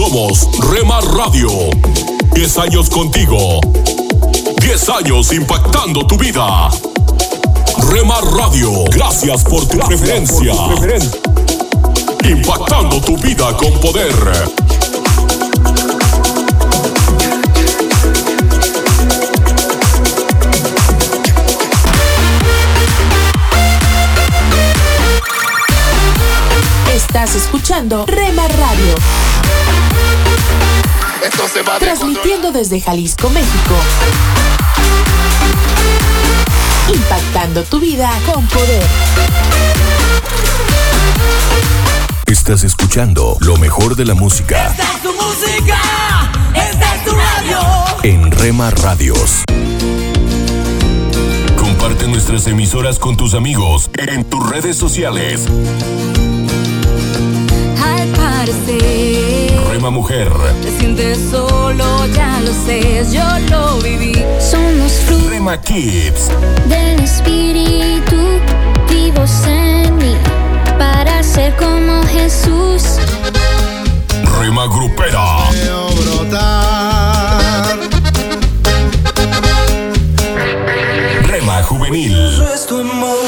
Somos Rema Radio. 10 años contigo. 10 años impactando tu vida. Rema Radio, gracias por tu preferencia. Impactando tu vida con poder. Estás escuchando Rema Radio. Esto se va de Transmitiendo desde Jalisco, México. Impactando tu vida con poder. Estás escuchando lo mejor de la música Esta es tu música, esta es tu radio. en Rema Radios. Comparte nuestras emisoras con tus amigos en tus redes sociales. Al parecer, Rema Mujer, te sientes solo, ya lo sé, yo lo viví. Somos frutos Rema Kids, del Espíritu, vivos en mí, para ser como Jesús. Rema Grupera, Rema Juvenil, es tu amor.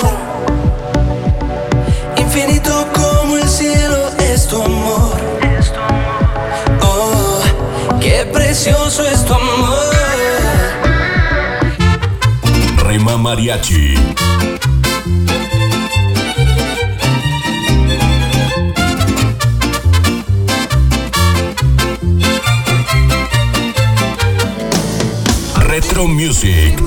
Precioso es tu amor. Rema Mariachi, Retro Music,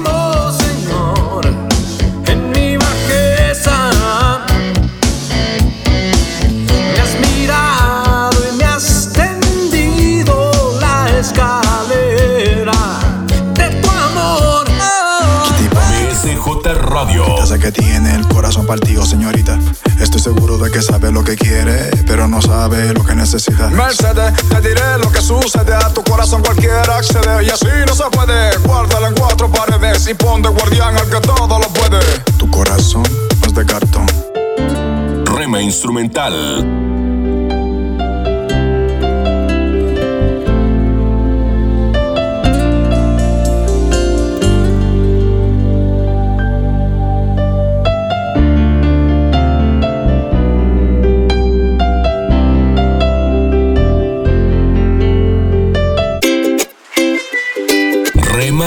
Radio, Ya sé que tiene el corazón partido, señorita. Estoy seguro de que sabe lo que quiere, pero no sabe lo que necesita. Mercedes, te diré lo que sucede. A tu corazón cualquiera accede. Y así no se puede. Guárdalo en cuatro paredes y pon de guardián al que todo lo puede. Tu corazón no es de cartón. Rema Instrumental,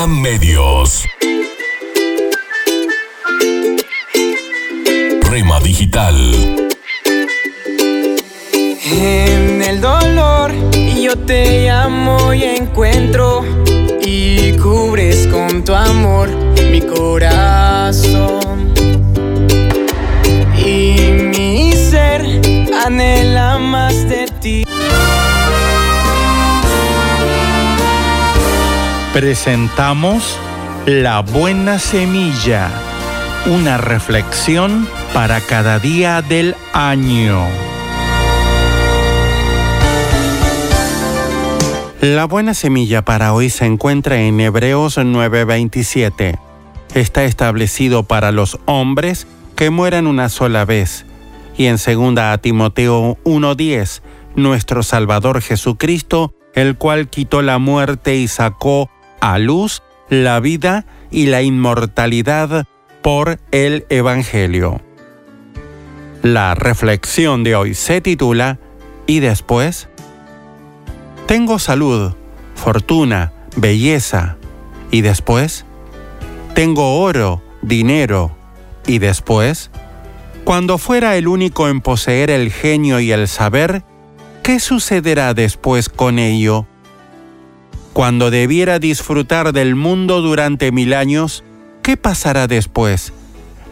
Medios. Rema Digital. En el dolor yo te llamo y encuentro y cubres con tu amor mi corazón. Y mi ser anhela más de ti. Presentamos La Buena Semilla, una reflexión para cada día del año. La buena semilla para hoy se encuentra en Hebreos 9:27. Está establecido para los hombres que mueran una sola vez. Y en 2 Timoteo 1:10, nuestro Salvador Jesucristo, el cual quitó la muerte y sacó a luz la vida y la inmortalidad por el Evangelio. La reflexión de hoy se titula ¿Y después? Tengo salud, fortuna, belleza. ¿Y después? Tengo oro, dinero. ¿Y después? Cuando fuera el único en poseer el genio y el saber, ¿qué sucederá después con ello? Cuando debiera disfrutar del mundo durante mil años, ¿qué pasará después?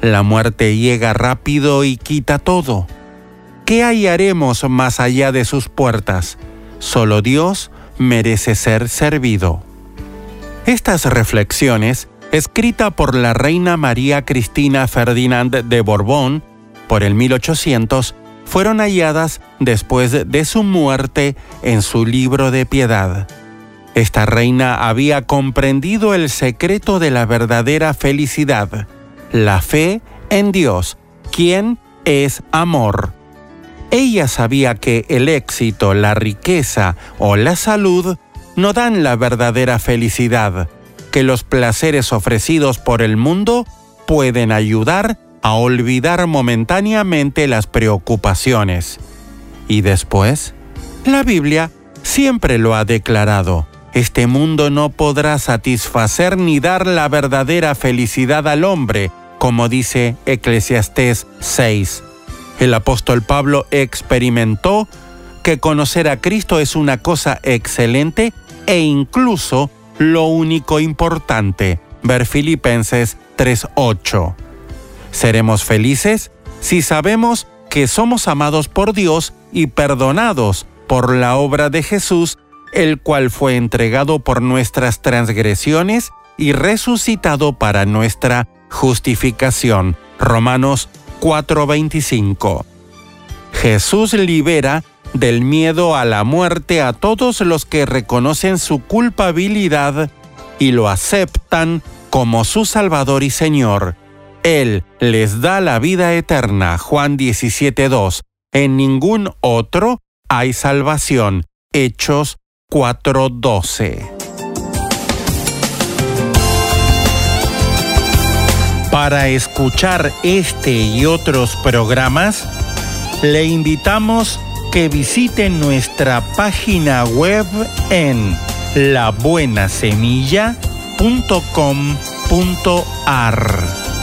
La muerte llega rápido y quita todo. ¿Qué hallaremos más allá de sus puertas? Solo Dios merece ser servido. Estas reflexiones, escrita por la reina María Cristina Ferdinand de Borbón por el 1800, fueron halladas después de su muerte en su libro de piedad. Esta reina había comprendido el secreto de la verdadera felicidad, la fe en Dios, quien es amor. Ella sabía que el éxito, la riqueza o la salud no dan la verdadera felicidad, que los placeres ofrecidos por el mundo pueden ayudar a olvidar momentáneamente las preocupaciones. Y después, la Biblia siempre lo ha declarado. Este mundo no podrá satisfacer ni dar la verdadera felicidad al hombre, como dice Eclesiastés 6. El apóstol Pablo experimentó que conocer a Cristo es una cosa excelente e incluso lo único importante. Ver Filipenses 3:8. Seremos felices si sabemos que somos amados por Dios y perdonados por la obra de Jesús, el cual fue entregado por nuestras transgresiones y resucitado para nuestra justificación. Romanos 4:25. Jesús libera del miedo a la muerte a todos los que reconocen su culpabilidad y lo aceptan como su Salvador y Señor. Él les da la vida eterna. Juan 17.2. En ningún otro hay salvación. Hechos 4.12. Para escuchar este y otros programas, le invitamos que visite nuestra página web en labuenasemilla.com.ar.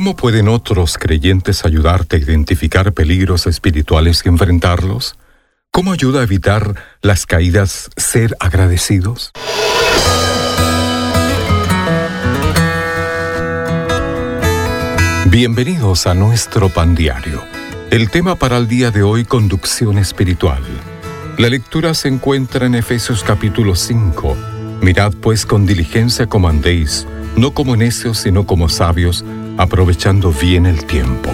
¿Cómo pueden otros creyentes ayudarte a identificar peligros espirituales y enfrentarlos? ¿Cómo ayuda a evitar las caídas ser agradecidos? Bienvenidos a nuestro pan diario. El tema para el día de hoy, conducción espiritual. La lectura se encuentra en Efesios capítulo 5. Mirad pues con diligencia como andéis, no como necios, sino como sabios, aprovechando bien el tiempo.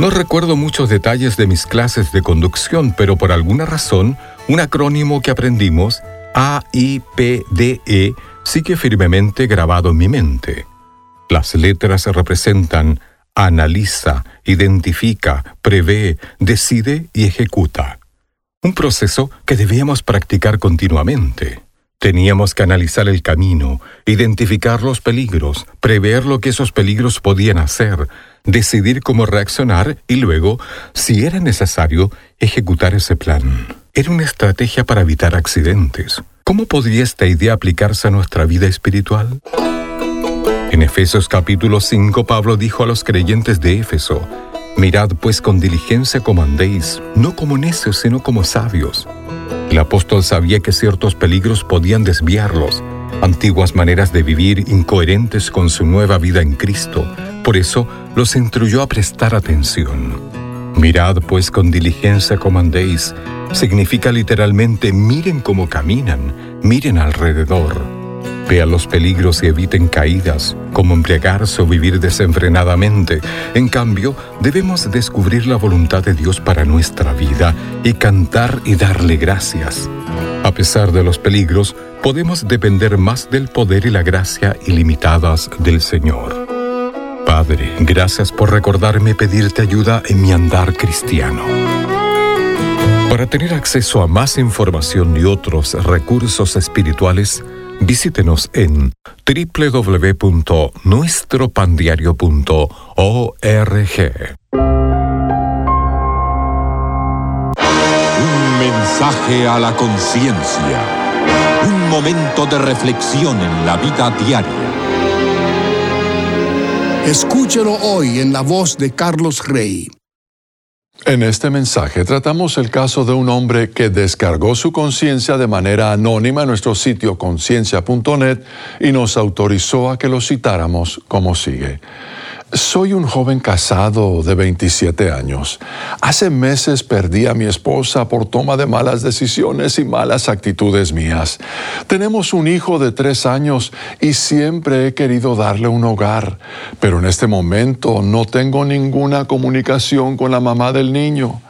No recuerdo muchos detalles de mis clases de conducción, pero por alguna razón, un acrónimo que aprendimos, AIPDE, sigue firmemente grabado en mi mente. Las letras representan analiza, identifica, prevé, decide y ejecuta. Un proceso que debíamos practicar continuamente. Teníamos que analizar el camino, identificar los peligros, prever lo que esos peligros podían hacer, decidir cómo reaccionar y luego, si era necesario, ejecutar ese plan. Era una estrategia para evitar accidentes. ¿Cómo podría esta idea aplicarse a nuestra vida espiritual? En Efesios capítulo 5 Pablo dijo a los creyentes de Éfeso, Mirad pues con diligencia como andéis, no como necios, sino como sabios. El apóstol sabía que ciertos peligros podían desviarlos, antiguas maneras de vivir incoherentes con su nueva vida en Cristo, por eso los instruyó a prestar atención. Mirad pues con diligencia como andéis. Significa literalmente miren cómo caminan, miren alrededor. Vean los peligros y eviten caídas, como embriagarse o vivir desenfrenadamente. En cambio, debemos descubrir la voluntad de Dios para nuestra vida y cantar y darle gracias. A pesar de los peligros, podemos depender más del poder y la gracia ilimitadas del Señor. Padre, gracias por recordarme pedirte ayuda en mi andar cristiano. Para tener acceso a más información y otros recursos espirituales, visítenos en www.nuestropandiario.org. Un mensaje a la conciencia. Un momento de reflexión en la vida diaria. Escúchelo hoy en la voz de Carlos Rey. En este mensaje tratamos el caso de un hombre que descargó su conciencia de manera anónima en nuestro sitio conciencia.net y nos autorizó a que lo citáramos como sigue. Soy un joven casado de 27 años. Hace meses perdí a mi esposa por toma de malas decisiones y malas actitudes mías. Tenemos un hijo de tres años y siempre he querido darle un hogar, pero en este momento no tengo ninguna comunicación con la mamá del niño.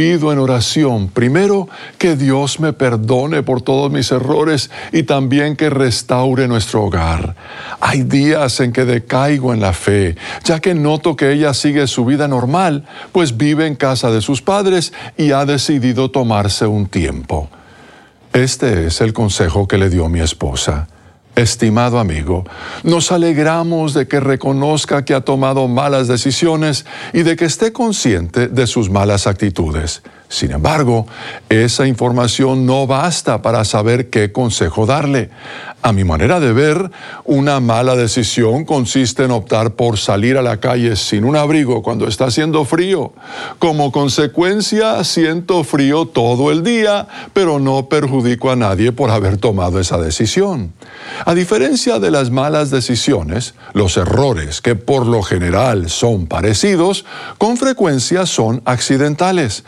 Pido en oración, primero, que Dios me perdone por todos mis errores y también que restaure nuestro hogar. Hay días en que decaigo en la fe, ya que noto que ella sigue su vida normal, pues vive en casa de sus padres y ha decidido tomarse un tiempo. Este es el consejo que le dio mi esposa. Estimado amigo, nos alegramos de que reconozca que ha tomado malas decisiones y de que esté consciente de sus malas actitudes. Sin embargo, esa información no basta para saber qué consejo darle. A mi manera de ver, una mala decisión consiste en optar por salir a la calle sin un abrigo cuando está haciendo frío. Como consecuencia, siento frío todo el día, pero no perjudico a nadie por haber tomado esa decisión. A diferencia de las malas decisiones, los errores, que por lo general son parecidos, con frecuencia son accidentales.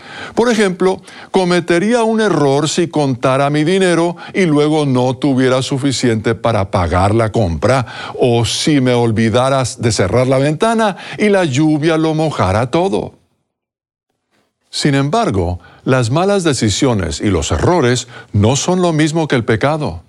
Ejemplo, cometería un error si contara mi dinero y luego no tuviera suficiente para pagar la compra o si me olvidaras de cerrar la ventana y la lluvia lo mojara todo. Sin embargo, las malas decisiones y los errores no son lo mismo que el pecado.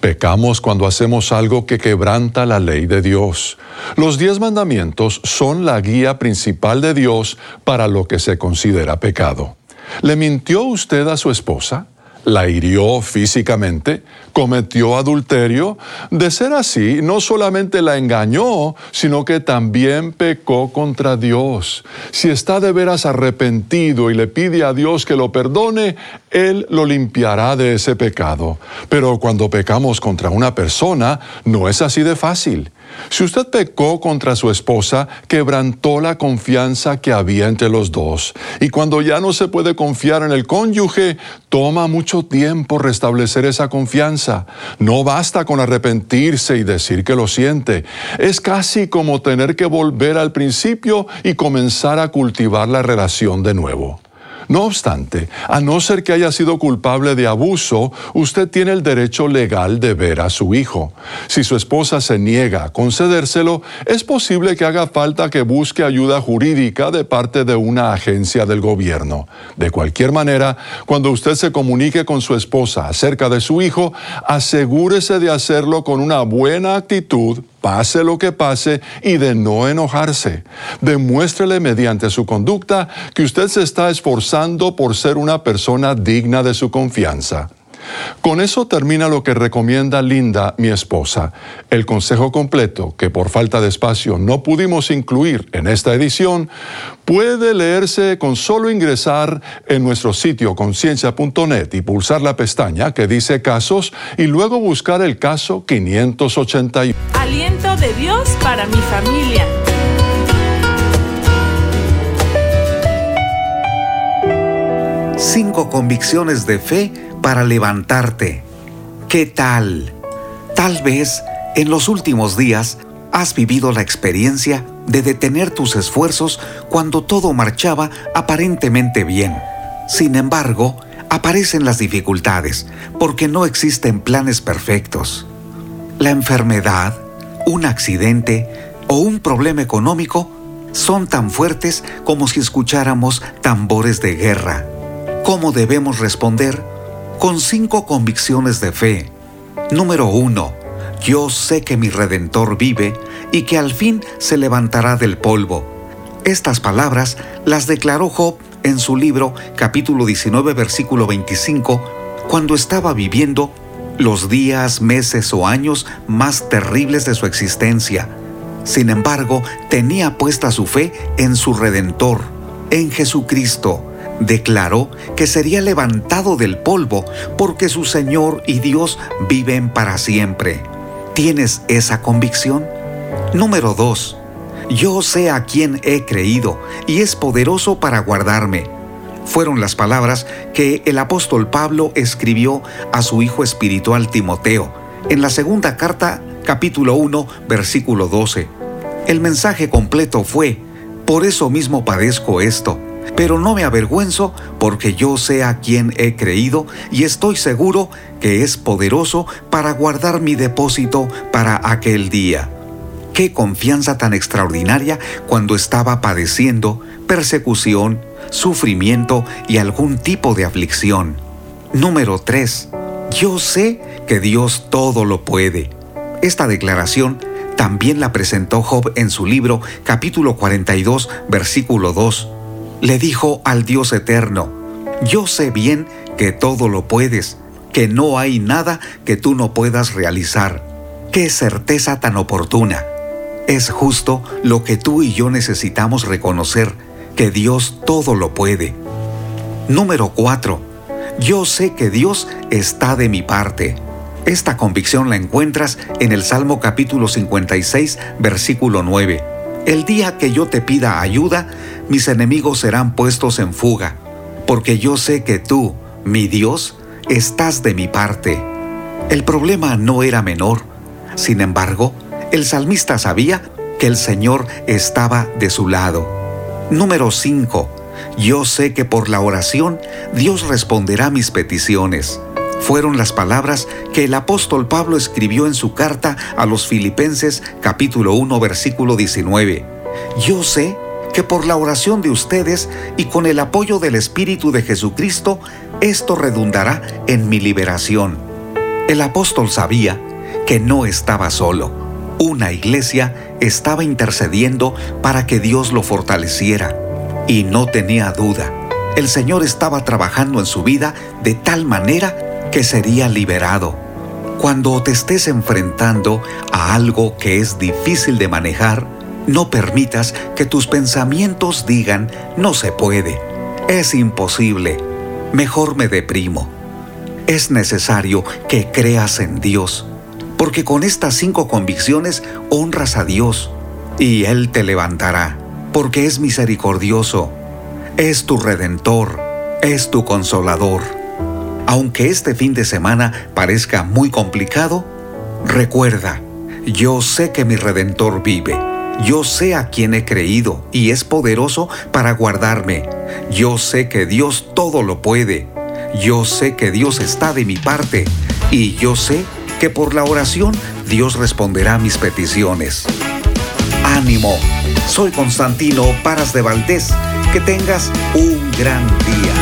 Pecamos cuando hacemos algo que quebranta la ley de Dios. Los diez mandamientos son la guía principal de Dios para lo que se considera pecado. ¿Le mintió usted a su esposa? la hirió físicamente, cometió adulterio, de ser así, no solamente la engañó, sino que también pecó contra Dios. Si está de veras arrepentido y le pide a Dios que lo perdone, Él lo limpiará de ese pecado. Pero cuando pecamos contra una persona, no es así de fácil. Si usted pecó contra su esposa, quebrantó la confianza que había entre los dos. Y cuando ya no se puede confiar en el cónyuge, toma mucho tiempo restablecer esa confianza. No basta con arrepentirse y decir que lo siente. Es casi como tener que volver al principio y comenzar a cultivar la relación de nuevo. No obstante, a no ser que haya sido culpable de abuso, usted tiene el derecho legal de ver a su hijo. Si su esposa se niega a concedérselo, es posible que haga falta que busque ayuda jurídica de parte de una agencia del gobierno. De cualquier manera, cuando usted se comunique con su esposa acerca de su hijo, asegúrese de hacerlo con una buena actitud pase lo que pase, y de no enojarse. Demuéstrele mediante su conducta que usted se está esforzando por ser una persona digna de su confianza. Con eso termina lo que recomienda Linda, mi esposa. El consejo completo, que por falta de espacio no pudimos incluir en esta edición, puede leerse con solo ingresar en nuestro sitio conciencia.net y pulsar la pestaña que dice casos y luego buscar el caso 581. Aliento de Dios para mi familia. Cinco convicciones de fe para levantarte. ¿Qué tal? Tal vez en los últimos días has vivido la experiencia de detener tus esfuerzos cuando todo marchaba aparentemente bien. Sin embargo, aparecen las dificultades porque no existen planes perfectos. La enfermedad, un accidente o un problema económico son tan fuertes como si escucháramos tambores de guerra. ¿Cómo debemos responder? Con cinco convicciones de fe. Número uno, yo sé que mi Redentor vive y que al fin se levantará del polvo. Estas palabras las declaró Job en su libro capítulo 19 versículo 25 cuando estaba viviendo los días, meses o años más terribles de su existencia. Sin embargo, tenía puesta su fe en su Redentor, en Jesucristo declaró que sería levantado del polvo porque su Señor y Dios viven para siempre. ¿Tienes esa convicción? Número 2. Yo sé a quien he creído y es poderoso para guardarme. Fueron las palabras que el apóstol Pablo escribió a su hijo espiritual Timoteo en la segunda carta capítulo 1 versículo 12. El mensaje completo fue, por eso mismo padezco esto pero no me avergüenzo porque yo sé a quien he creído y estoy seguro que es poderoso para guardar mi depósito para aquel día. Qué confianza tan extraordinaria cuando estaba padeciendo persecución, sufrimiento y algún tipo de aflicción. Número 3. Yo sé que Dios todo lo puede. Esta declaración también la presentó Job en su libro capítulo 42 versículo 2. Le dijo al Dios eterno, yo sé bien que todo lo puedes, que no hay nada que tú no puedas realizar. Qué certeza tan oportuna. Es justo lo que tú y yo necesitamos reconocer, que Dios todo lo puede. Número 4. Yo sé que Dios está de mi parte. Esta convicción la encuentras en el Salmo capítulo 56, versículo 9. El día que yo te pida ayuda, mis enemigos serán puestos en fuga, porque yo sé que tú, mi Dios, estás de mi parte. El problema no era menor. Sin embargo, el salmista sabía que el Señor estaba de su lado. Número 5. Yo sé que por la oración Dios responderá mis peticiones. Fueron las palabras que el apóstol Pablo escribió en su carta a los Filipenses capítulo 1 versículo 19. Yo sé que por la oración de ustedes y con el apoyo del Espíritu de Jesucristo, esto redundará en mi liberación. El apóstol sabía que no estaba solo. Una iglesia estaba intercediendo para que Dios lo fortaleciera. Y no tenía duda, el Señor estaba trabajando en su vida de tal manera que sería liberado. Cuando te estés enfrentando a algo que es difícil de manejar, no permitas que tus pensamientos digan, no se puede, es imposible, mejor me deprimo. Es necesario que creas en Dios, porque con estas cinco convicciones honras a Dios y Él te levantará, porque es misericordioso, es tu redentor, es tu consolador. Aunque este fin de semana parezca muy complicado, recuerda, yo sé que mi redentor vive yo sé a quién he creído y es poderoso para guardarme. Yo sé que Dios todo lo puede. Yo sé que Dios está de mi parte. Y yo sé que por la oración Dios responderá mis peticiones. Ánimo. Soy Constantino Paras de Valdés. Que tengas un gran día.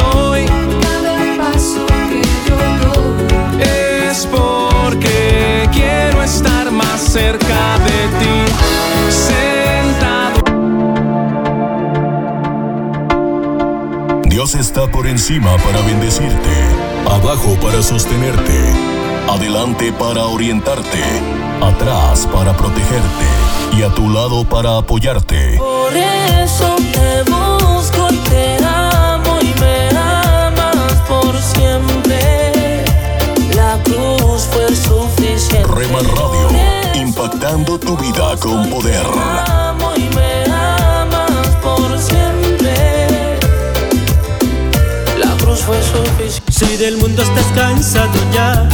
está por encima para bendecirte, abajo para sostenerte, adelante para orientarte, atrás para protegerte y a tu lado para apoyarte. Por eso te busco, te amo y me amas por siempre. La cruz fue suficiente. Rema Radio impactando tu vida con poder. Del mundo estás cansado ya.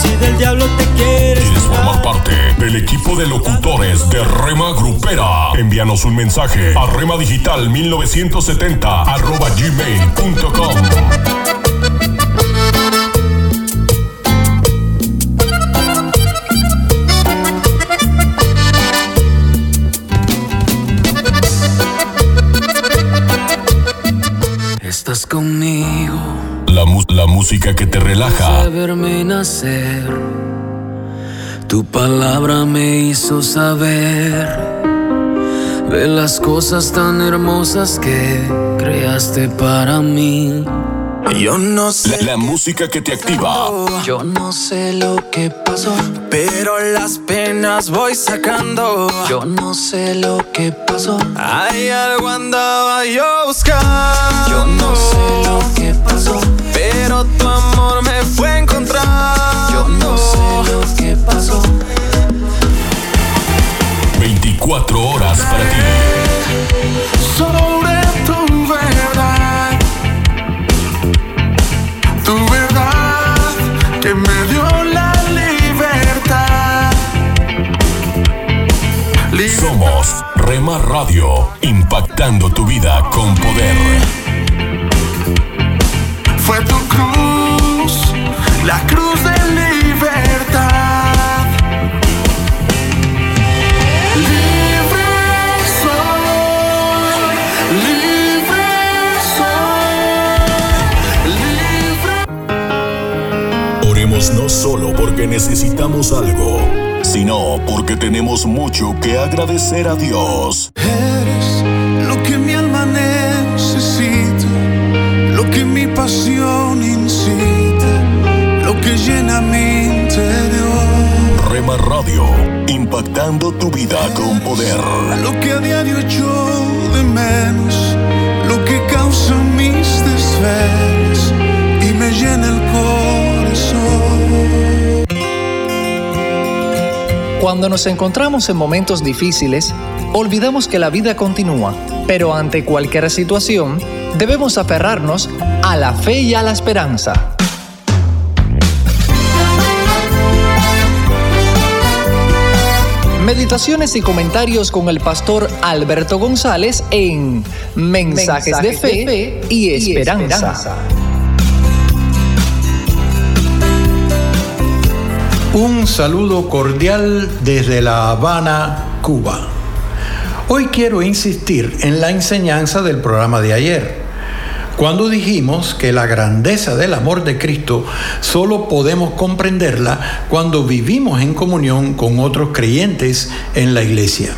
Si del diablo te quieres. ¿Quieres formar parte del equipo de locutores de Rema Grupera? Envíanos un mensaje a remadigital 1970 arroba gmail.com. verme nacer. Tu palabra me hizo saber de las cosas tan hermosas que creaste para mí. Yo no sé. La, música que te activa. Yo no sé lo que pasó. Pero las penas voy sacando. Yo no sé lo que pasó. Hay algo andaba yo buscando. Yo no sé lo que pasó. Pero tu amor me fue a encontrar. Yo no sé lo que pasó. 24 horas para ti. Sobre tu verdad. Tu verdad que me dio la libertad. Somos Rema Radio, impactando tu vida con poder. Fue tu cruz, la cruz de libertad. Libre soy, libre soy, libre. Oremos no solo porque necesitamos algo, sino porque tenemos mucho que agradecer a Dios. Eres lo que mi alma necesita, lo que mi pasión Rema Radio, impactando tu vida con poder. Lo que a diario echo de menos, lo que causa mis desvelos y me llena el corazón. Cuando nos encontramos en momentos difíciles, olvidamos que la vida continúa, pero ante cualquier situación, debemos aferrarnos a la fe y a la esperanza. Meditaciones y comentarios con el pastor Alberto González en Mensajes, Mensajes de, fe de, Fe y Esperanza. Y esperanza. Un saludo cordial desde La Habana, Cuba. Hoy quiero insistir en la enseñanza del programa de ayer, cuando dijimos que la grandeza del amor de Cristo solo podemos comprenderla cuando vivimos en comunión con otros creyentes en la iglesia.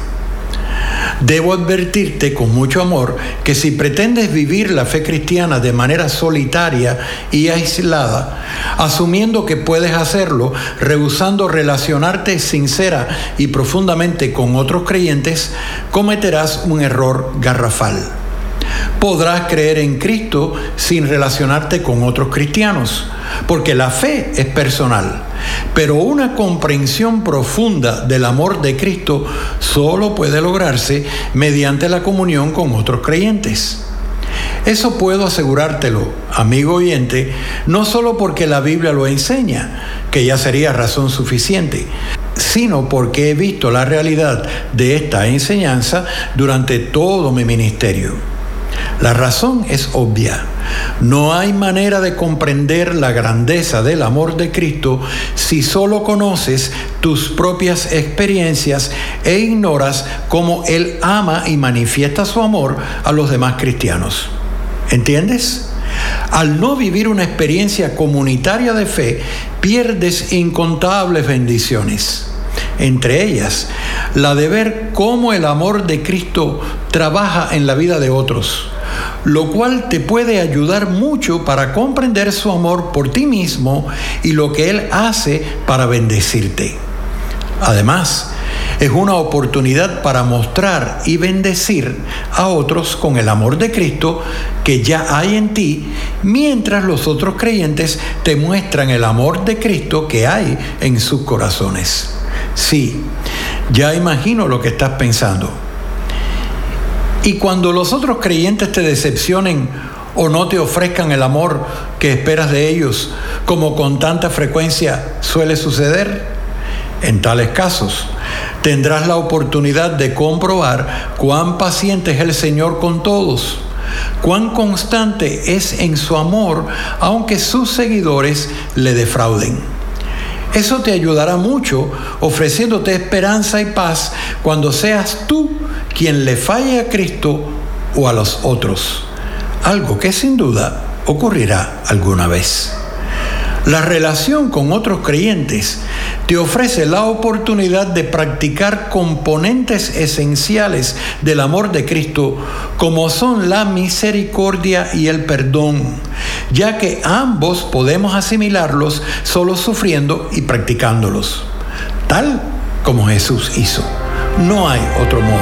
Debo advertirte con mucho amor que si pretendes vivir la fe cristiana de manera solitaria y aislada, asumiendo que puedes hacerlo rehusando relacionarte sincera y profundamente con otros creyentes, cometerás un error garrafal. Podrás creer en Cristo sin relacionarte con otros cristianos, porque la fe es personal. Pero una comprensión profunda del amor de Cristo solo puede lograrse mediante la comunión con otros creyentes. Eso puedo asegurártelo, amigo oyente, no solo porque la Biblia lo enseña, que ya sería razón suficiente, sino porque he visto la realidad de esta enseñanza durante todo mi ministerio. La razón es obvia. No hay manera de comprender la grandeza del amor de Cristo si solo conoces tus propias experiencias e ignoras cómo Él ama y manifiesta su amor a los demás cristianos. ¿Entiendes? Al no vivir una experiencia comunitaria de fe, pierdes incontables bendiciones entre ellas la de ver cómo el amor de Cristo trabaja en la vida de otros, lo cual te puede ayudar mucho para comprender su amor por ti mismo y lo que Él hace para bendecirte. Además, es una oportunidad para mostrar y bendecir a otros con el amor de Cristo que ya hay en ti, mientras los otros creyentes te muestran el amor de Cristo que hay en sus corazones. Sí, ya imagino lo que estás pensando. Y cuando los otros creyentes te decepcionen o no te ofrezcan el amor que esperas de ellos, como con tanta frecuencia suele suceder, en tales casos tendrás la oportunidad de comprobar cuán paciente es el Señor con todos, cuán constante es en su amor, aunque sus seguidores le defrauden. Eso te ayudará mucho ofreciéndote esperanza y paz cuando seas tú quien le falle a Cristo o a los otros. Algo que sin duda ocurrirá alguna vez. La relación con otros creyentes te ofrece la oportunidad de practicar componentes esenciales del amor de Cristo como son la misericordia y el perdón, ya que ambos podemos asimilarlos solo sufriendo y practicándolos, tal como Jesús hizo. No hay otro modo.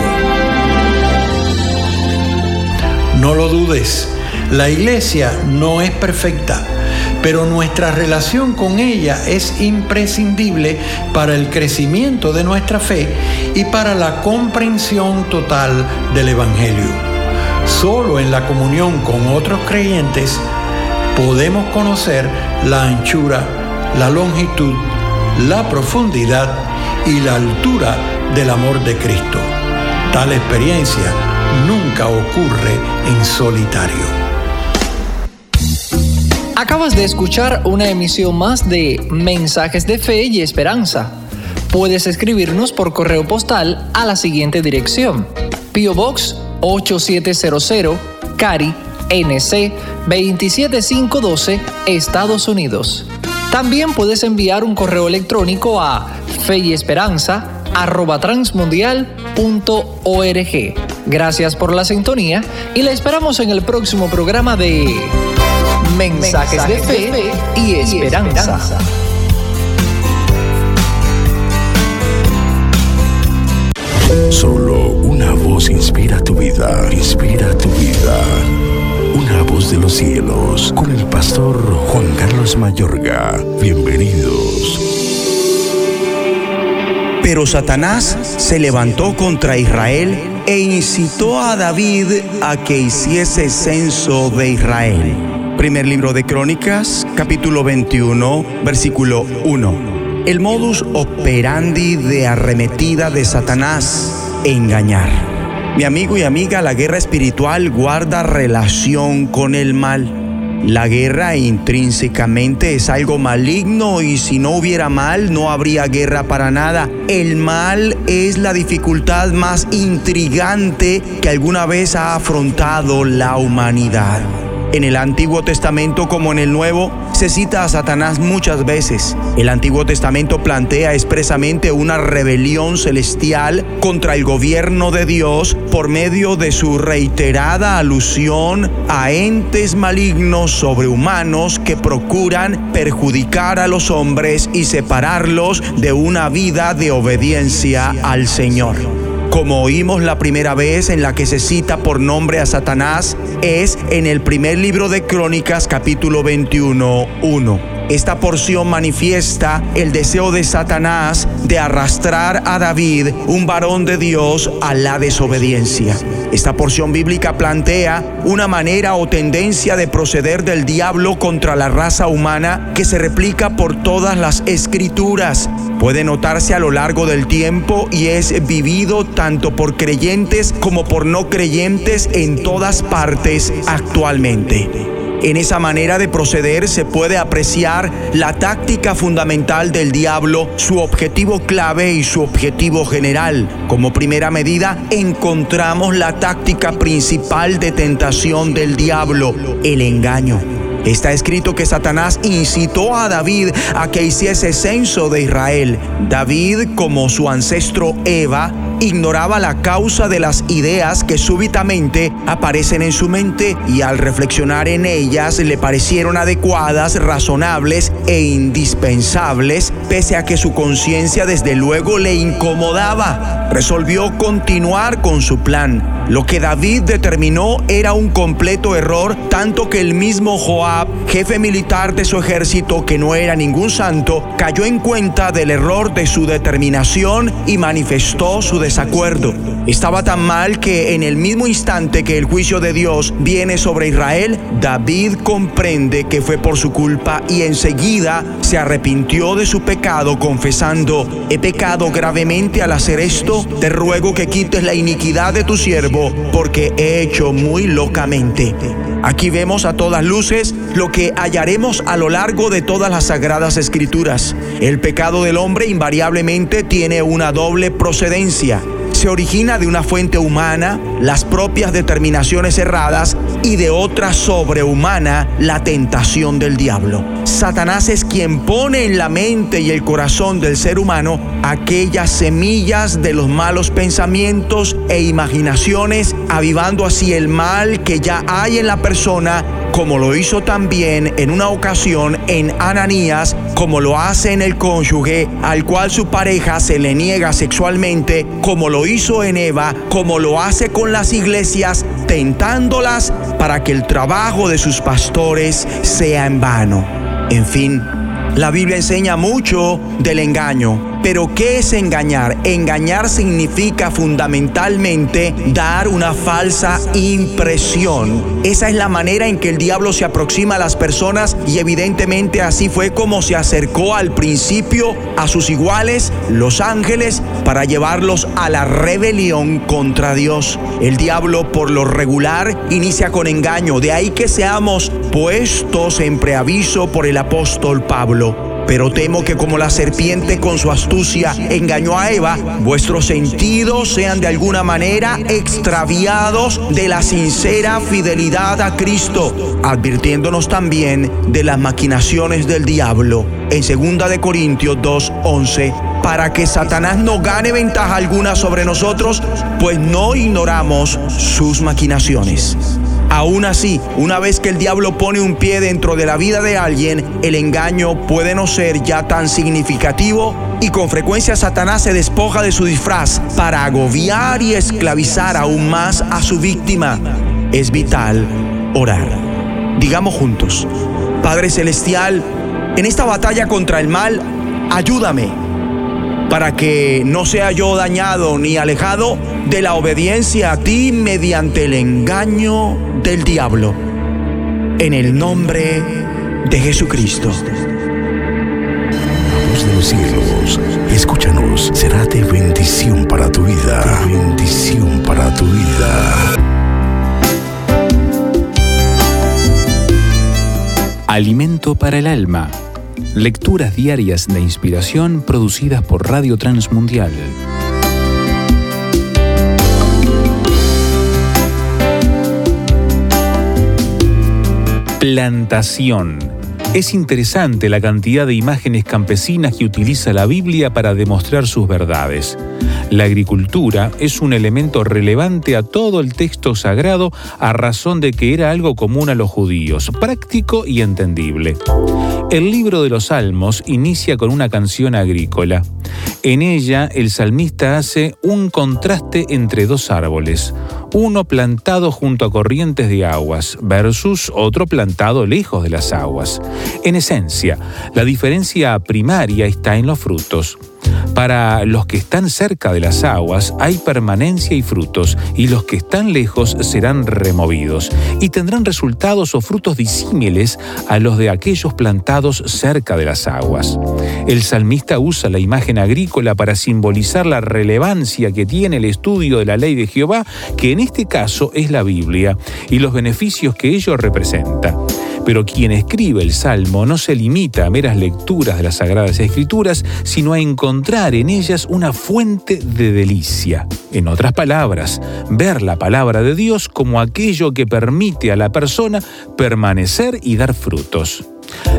No lo dudes, la iglesia no es perfecta pero nuestra relación con ella es imprescindible para el crecimiento de nuestra fe y para la comprensión total del Evangelio. Solo en la comunión con otros creyentes podemos conocer la anchura, la longitud, la profundidad y la altura del amor de Cristo. Tal experiencia nunca ocurre en solitario. Acabas de escuchar una emisión más de Mensajes de Fe y Esperanza. Puedes escribirnos por correo postal a la siguiente dirección. Pio Box 8700, Cari, NC 27512, Estados Unidos. También puedes enviar un correo electrónico a feyesperanza@transmundial.org. Gracias por la sintonía y la esperamos en el próximo programa de Mensajes, de, fe y esperanza. Solo una voz inspira tu vida, inspira tu vida. Una voz de los cielos, con el pastor Juan Carlos Mayorga. Bienvenidos. Pero Satanás se levantó contra Israel e incitó a David a que hiciese censo de Israel. Primer libro de Crónicas, capítulo 21, versículo 1 el modus operandi de arremetida de Satanás, engañar. Mi amigo y amiga, la guerra espiritual guarda relación con el mal. La guerra intrínsecamente es algo maligno y si no hubiera mal no habría guerra para nada. El mal es la dificultad más intrigante que alguna vez ha afrontado la humanidad. En el Antiguo Testamento como en el Nuevo se cita a Satanás muchas veces. El Antiguo Testamento plantea expresamente una rebelión celestial contra el gobierno de Dios por medio de su reiterada alusión a entes malignos sobrehumanos que procuran perjudicar a los hombres y separarlos de una vida de obediencia al Señor como oímos la primera vez en la que se cita por nombre a Satanás, es en el primer libro de Crónicas capítulo 21, 1. Esta porción manifiesta el deseo de Satanás de arrastrar a David, un varón de Dios, a la desobediencia. Esta porción bíblica plantea una manera o tendencia de proceder del diablo contra la raza humana que se replica por todas las escrituras. Puede notarse a lo largo del tiempo y es vivido tanto por creyentes como por no creyentes en todas partes actualmente. En esa manera de proceder se puede apreciar la táctica fundamental del diablo, su objetivo clave y su objetivo general. Como primera medida, encontramos la táctica principal de tentación del diablo, el engaño. Está escrito que Satanás incitó a David a que hiciese censo de Israel. David, como su ancestro Eva, ignoraba la causa de las ideas que súbitamente aparecen en su mente y al reflexionar en ellas le parecieron adecuadas, razonables e indispensables, pese a que su conciencia desde luego le incomodaba. Resolvió continuar con su plan. Lo que David determinó era un completo error, tanto que el mismo Joab, jefe militar de su ejército, que no era ningún santo, cayó en cuenta del error de su determinación y manifestó su desacuerdo. Estaba tan mal que en el mismo instante que el juicio de Dios viene sobre Israel, David comprende que fue por su culpa y enseguida se arrepintió de su pecado confesando, he pecado gravemente al hacer esto, te ruego que quites la iniquidad de tu siervo porque he hecho muy locamente. Aquí vemos a todas luces lo que hallaremos a lo largo de todas las sagradas escrituras. El pecado del hombre invariablemente tiene una doble procedencia se origina de una fuente humana, las propias determinaciones erradas, y de otra sobrehumana, la tentación del diablo. Satanás es quien pone en la mente y el corazón del ser humano aquellas semillas de los malos pensamientos e imaginaciones, avivando así el mal que ya hay en la persona como lo hizo también en una ocasión en Ananías, como lo hace en el cónyuge al cual su pareja se le niega sexualmente, como lo hizo en Eva, como lo hace con las iglesias, tentándolas para que el trabajo de sus pastores sea en vano. En fin, la Biblia enseña mucho del engaño, pero ¿qué es engañar? Engañar significa fundamentalmente dar una falsa impresión. Esa es la manera en que el diablo se aproxima a las personas y evidentemente así fue como se acercó al principio a sus iguales, los ángeles, para llevarlos a la rebelión contra Dios. El diablo por lo regular inicia con engaño, de ahí que seamos puestos en preaviso por el apóstol Pablo. Pero temo que como la serpiente con su astucia engañó a Eva, vuestros sentidos sean de alguna manera extraviados de la sincera fidelidad a Cristo, advirtiéndonos también de las maquinaciones del diablo. En 2 de Corintios 2:11 para que Satanás no gane ventaja alguna sobre nosotros, pues no ignoramos sus maquinaciones. Aún así, una vez que el diablo pone un pie dentro de la vida de alguien, el engaño puede no ser ya tan significativo y con frecuencia Satanás se despoja de su disfraz para agobiar y esclavizar aún más a su víctima. Es vital orar. Digamos juntos, Padre Celestial, en esta batalla contra el mal, ayúdame para que no sea yo dañado ni alejado de la obediencia a ti mediante el engaño del diablo. En el nombre de Jesucristo. Voz de los cielos, escúchanos, será de bendición para tu vida. bendición para tu vida. Alimento para el alma Lecturas diarias de inspiración producidas por Radio Transmundial. Plantación. Es interesante la cantidad de imágenes campesinas que utiliza la Biblia para demostrar sus verdades. La agricultura es un elemento relevante a todo el texto sagrado a razón de que era algo común a los judíos, práctico y entendible. El libro de los Salmos inicia con una canción agrícola. En ella el salmista hace un contraste entre dos árboles, uno plantado junto a corrientes de aguas versus otro plantado lejos de las aguas. En esencia, la diferencia primaria está en los frutos. Para los que están cerca de las aguas hay permanencia y frutos, y los que están lejos serán removidos, y tendrán resultados o frutos disímiles a los de aquellos plantados cerca de las aguas. El salmista usa la imagen agrícola para simbolizar la relevancia que tiene el estudio de la ley de Jehová, que en este caso es la Biblia, y los beneficios que ello representa. Pero quien escribe el Salmo no se limita a meras lecturas de las Sagradas Escrituras, sino a encontrar en ellas una fuente de delicia. En otras palabras, ver la palabra de Dios como aquello que permite a la persona permanecer y dar frutos.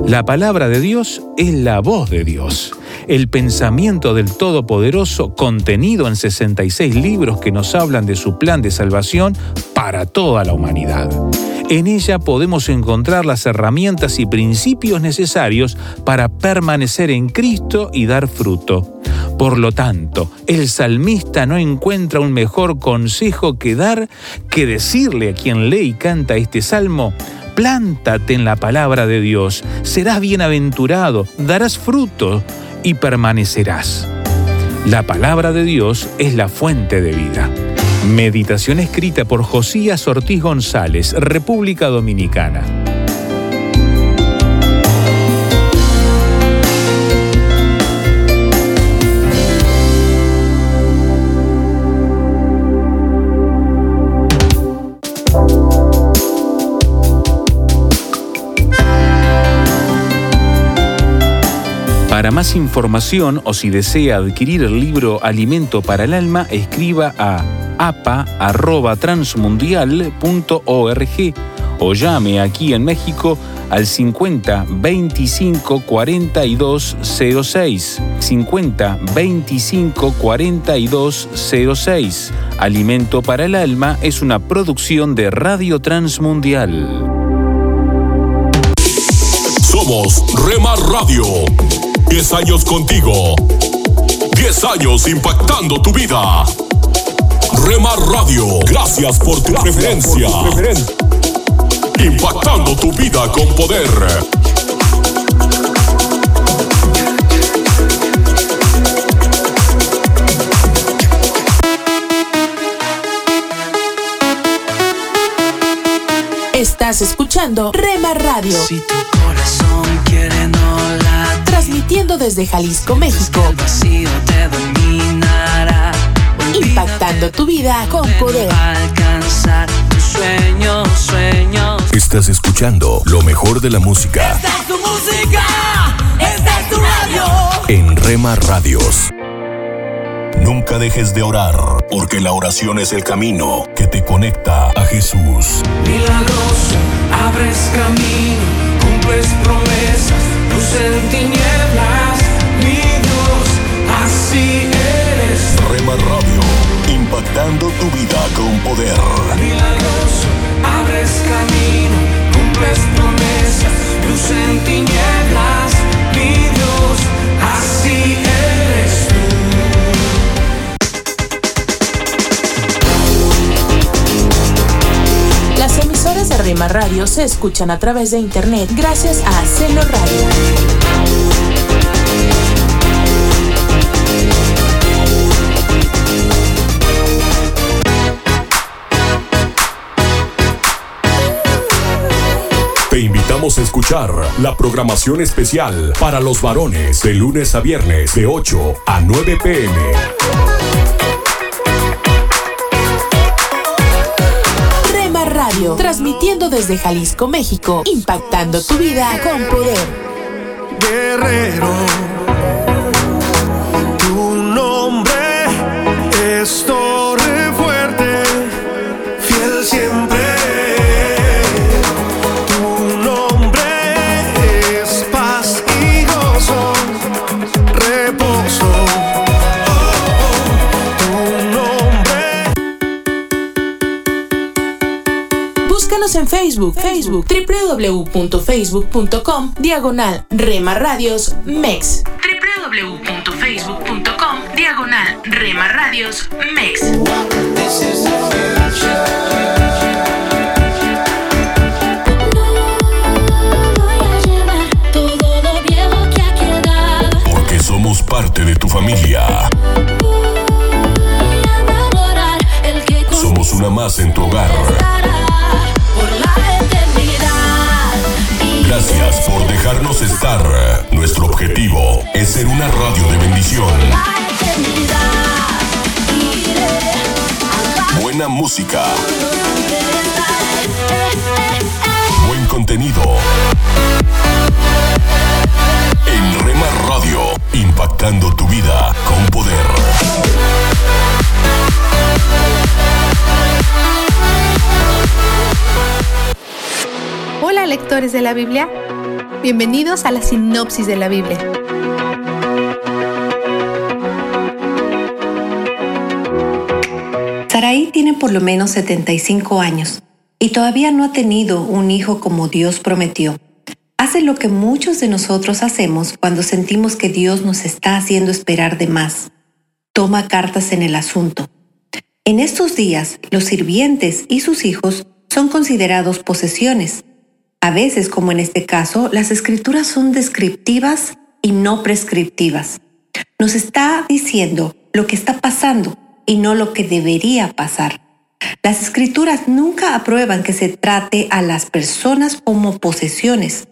La palabra de Dios es la voz de Dios, el pensamiento del Todopoderoso contenido en 66 libros que nos hablan de su plan de salvación para toda la humanidad. En ella podemos encontrar las herramientas y principios necesarios para permanecer en Cristo y dar fruto. Por lo tanto, el salmista no encuentra un mejor consejo que dar que decirle a quien lee y canta este salmo, plántate en la palabra de Dios, serás bienaventurado, darás fruto y permanecerás. La palabra de Dios es la fuente de vida. Meditación escrita por Josías Ortiz González, República Dominicana. Para más información o si desea adquirir el libro Alimento para el Alma, escriba a apa.transmundial.org o llame aquí en México al 50 25 42 06. 50 25 42 06. Alimento para el Alma es una producción de Radio Transmundial. Somos Remar Radio. 10 años contigo. 10 años impactando tu vida. Remar Radio, gracias por tu preferencia. Impactando tu vida con poder. Estás escuchando Remar Radio. Si tu corazón quiere no transmitiendo desde Jalisco, México. Impactando tu vida con poder. Alcanzar tus sueños, sueños. Estás escuchando lo mejor de la música Esta es tu música, esta es tu radio. en Rema Radios. Nunca dejes de orar, porque la oración es el camino que te conecta a Jesús. Milagroso, abres camino, cumples promesas, luz en tinieblas, mi Dios, así eres. Rema Radio, impactando tu vida con poder. Milagroso, abres camino, cumples promesas, luz en tinieblas, mi Dios, así eres tú. Las emisoras de Rema Radio se escuchan a través de internet gracias a Celo Radio. Invitamos a escuchar la programación especial para los varones de lunes a viernes de 8 a 9 pm. Rema Radio, transmitiendo desde Jalisco, México, impactando tu vida con poder. guerrero. Facebook, Facebook, www.facebook.com, diagonal Rema Radios MEX. www.facebook.com, diagonal Rema Radios MEX. Todo lo viejo que ha quedado Porque somos parte de tu familia. adorar el que Somos una más en tu hogar. Gracias por dejarnos estar. Nuestro objetivo es ser una radio de bendición. Buena música. Buen contenido. En Rema Radio, impactando tu vida con poder. Hola lectores de la Biblia, bienvenidos a la sinopsis de la Biblia. Sarai tiene por lo menos 75 años y todavía no ha tenido un hijo como Dios prometió. Hace lo que muchos de nosotros hacemos cuando sentimos que Dios nos está haciendo esperar de más. Toma cartas en el asunto. En estos días, los sirvientes y sus hijos son considerados posesiones. A veces, como en este caso, las escrituras son descriptivas y no prescriptivas. Nos está diciendo lo que está pasando y no lo que debería pasar. Las escrituras nunca aprueban que se trate a las personas como posesiones.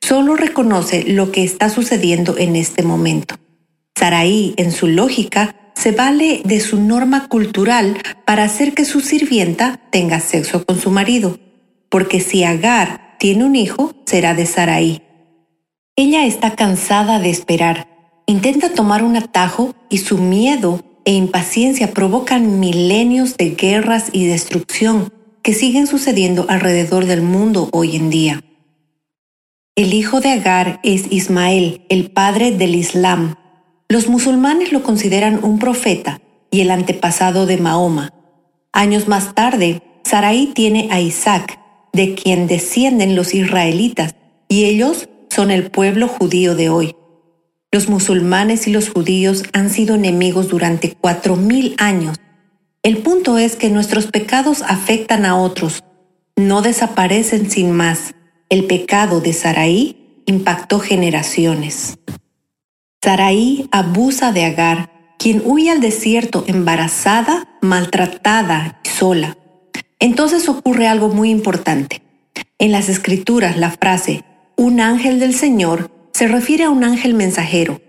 Solo reconoce lo que está sucediendo en este momento. Saraí, en su lógica, se vale de su norma cultural para hacer que su sirvienta tenga sexo con su marido, porque si Agar tiene un hijo, será de Saraí. Ella está cansada de esperar, intenta tomar un atajo y su miedo e impaciencia provocan milenios de guerras y destrucción que siguen sucediendo alrededor del mundo hoy en día. El hijo de Agar es Ismael, el padre del Islam. Los musulmanes lo consideran un profeta y el antepasado de Mahoma. Años más tarde, Sarai tiene a Isaac, de quien descienden los israelitas, y ellos son el pueblo judío de hoy. Los musulmanes y los judíos han sido enemigos durante cuatro mil años. El punto es que nuestros pecados afectan a otros, no desaparecen sin más. El pecado de Saraí impactó generaciones. Saraí abusa de Agar, quien huye al desierto embarazada, maltratada y sola. Entonces ocurre algo muy importante. En las escrituras la frase un ángel del Señor se refiere a un ángel mensajero.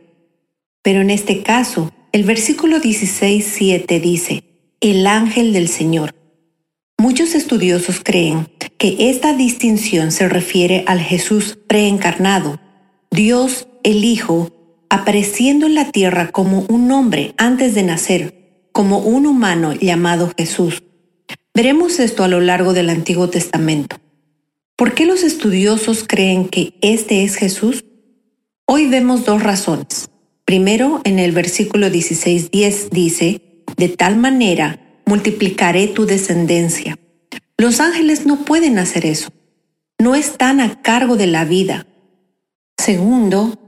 Pero en este caso, el versículo 16.7 dice, el ángel del Señor. Muchos estudiosos creen que esta distinción se refiere al Jesús preencarnado, Dios el Hijo, apareciendo en la tierra como un hombre antes de nacer, como un humano llamado Jesús. Veremos esto a lo largo del Antiguo Testamento. ¿Por qué los estudiosos creen que este es Jesús? Hoy vemos dos razones. Primero, en el versículo 16.10 dice, de tal manera multiplicaré tu descendencia. Los ángeles no pueden hacer eso. No están a cargo de la vida. Segundo,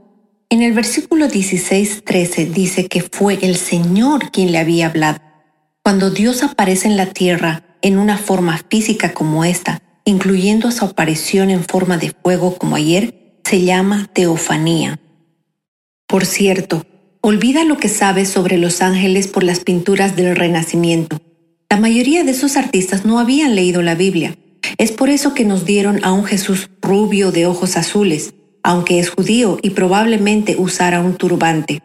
en el versículo 16.13 dice que fue el Señor quien le había hablado. Cuando Dios aparece en la tierra en una forma física como esta, incluyendo su aparición en forma de fuego como ayer, se llama teofanía. Por cierto, olvida lo que sabes sobre los ángeles por las pinturas del Renacimiento. La mayoría de esos artistas no habían leído la Biblia. Es por eso que nos dieron a un Jesús rubio de ojos azules, aunque es judío y probablemente usara un turbante.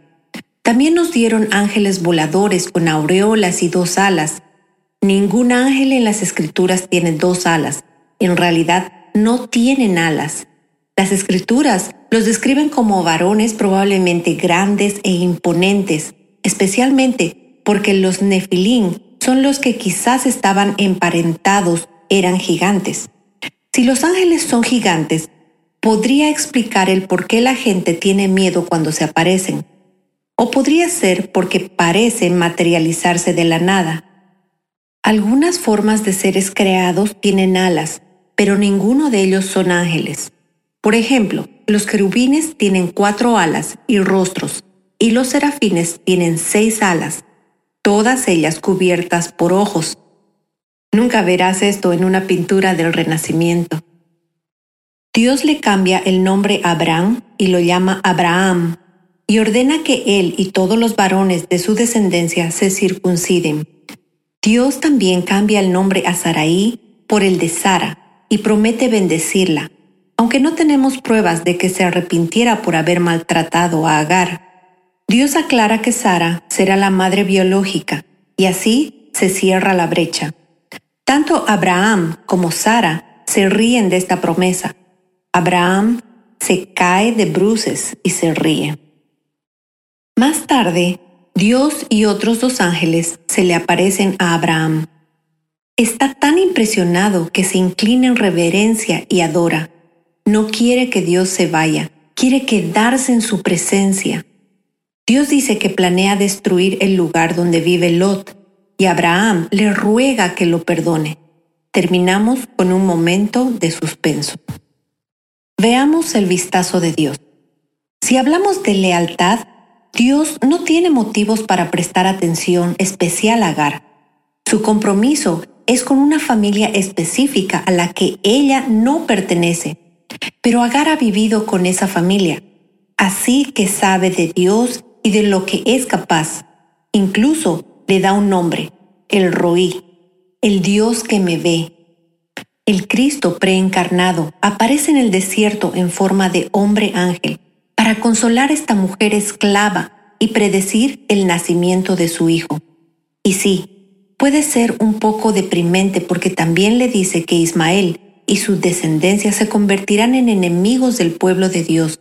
También nos dieron ángeles voladores con aureolas y dos alas. Ningún ángel en las escrituras tiene dos alas. En realidad, no tienen alas. Las escrituras los describen como varones probablemente grandes e imponentes, especialmente porque los nefilín son los que quizás estaban emparentados, eran gigantes. Si los ángeles son gigantes, podría explicar el por qué la gente tiene miedo cuando se aparecen. O podría ser porque parecen materializarse de la nada. Algunas formas de seres creados tienen alas, pero ninguno de ellos son ángeles. Por ejemplo, los querubines tienen cuatro alas y rostros, y los serafines tienen seis alas, todas ellas cubiertas por ojos. Nunca verás esto en una pintura del Renacimiento. Dios le cambia el nombre a Abraham y lo llama Abraham, y ordena que él y todos los varones de su descendencia se circunciden. Dios también cambia el nombre a Saraí por el de Sara y promete bendecirla, aunque no tenemos pruebas de que se arrepintiera por haber maltratado a Agar. Dios aclara que Sara será la madre biológica y así se cierra la brecha. Tanto Abraham como Sara se ríen de esta promesa. Abraham se cae de bruces y se ríe. Más tarde, Dios y otros dos ángeles se le aparecen a Abraham. Está tan impresionado que se inclina en reverencia y adora no quiere que Dios se vaya, quiere quedarse en su presencia. Dios dice que planea destruir el lugar donde vive Lot y Abraham le ruega que lo perdone. Terminamos con un momento de suspenso. Veamos el vistazo de Dios. Si hablamos de lealtad, Dios no tiene motivos para prestar atención especial a Agar. Su compromiso es con una familia específica a la que ella no pertenece pero Agar ha vivido con esa familia, así que sabe de Dios y de lo que es capaz. Incluso le da un nombre, el Roí, el Dios que me ve. El Cristo preencarnado aparece en el desierto en forma de hombre ángel para consolar a esta mujer esclava y predecir el nacimiento de su hijo. Y sí, puede ser un poco deprimente porque también le dice que Ismael y sus descendencias se convertirán en enemigos del pueblo de Dios.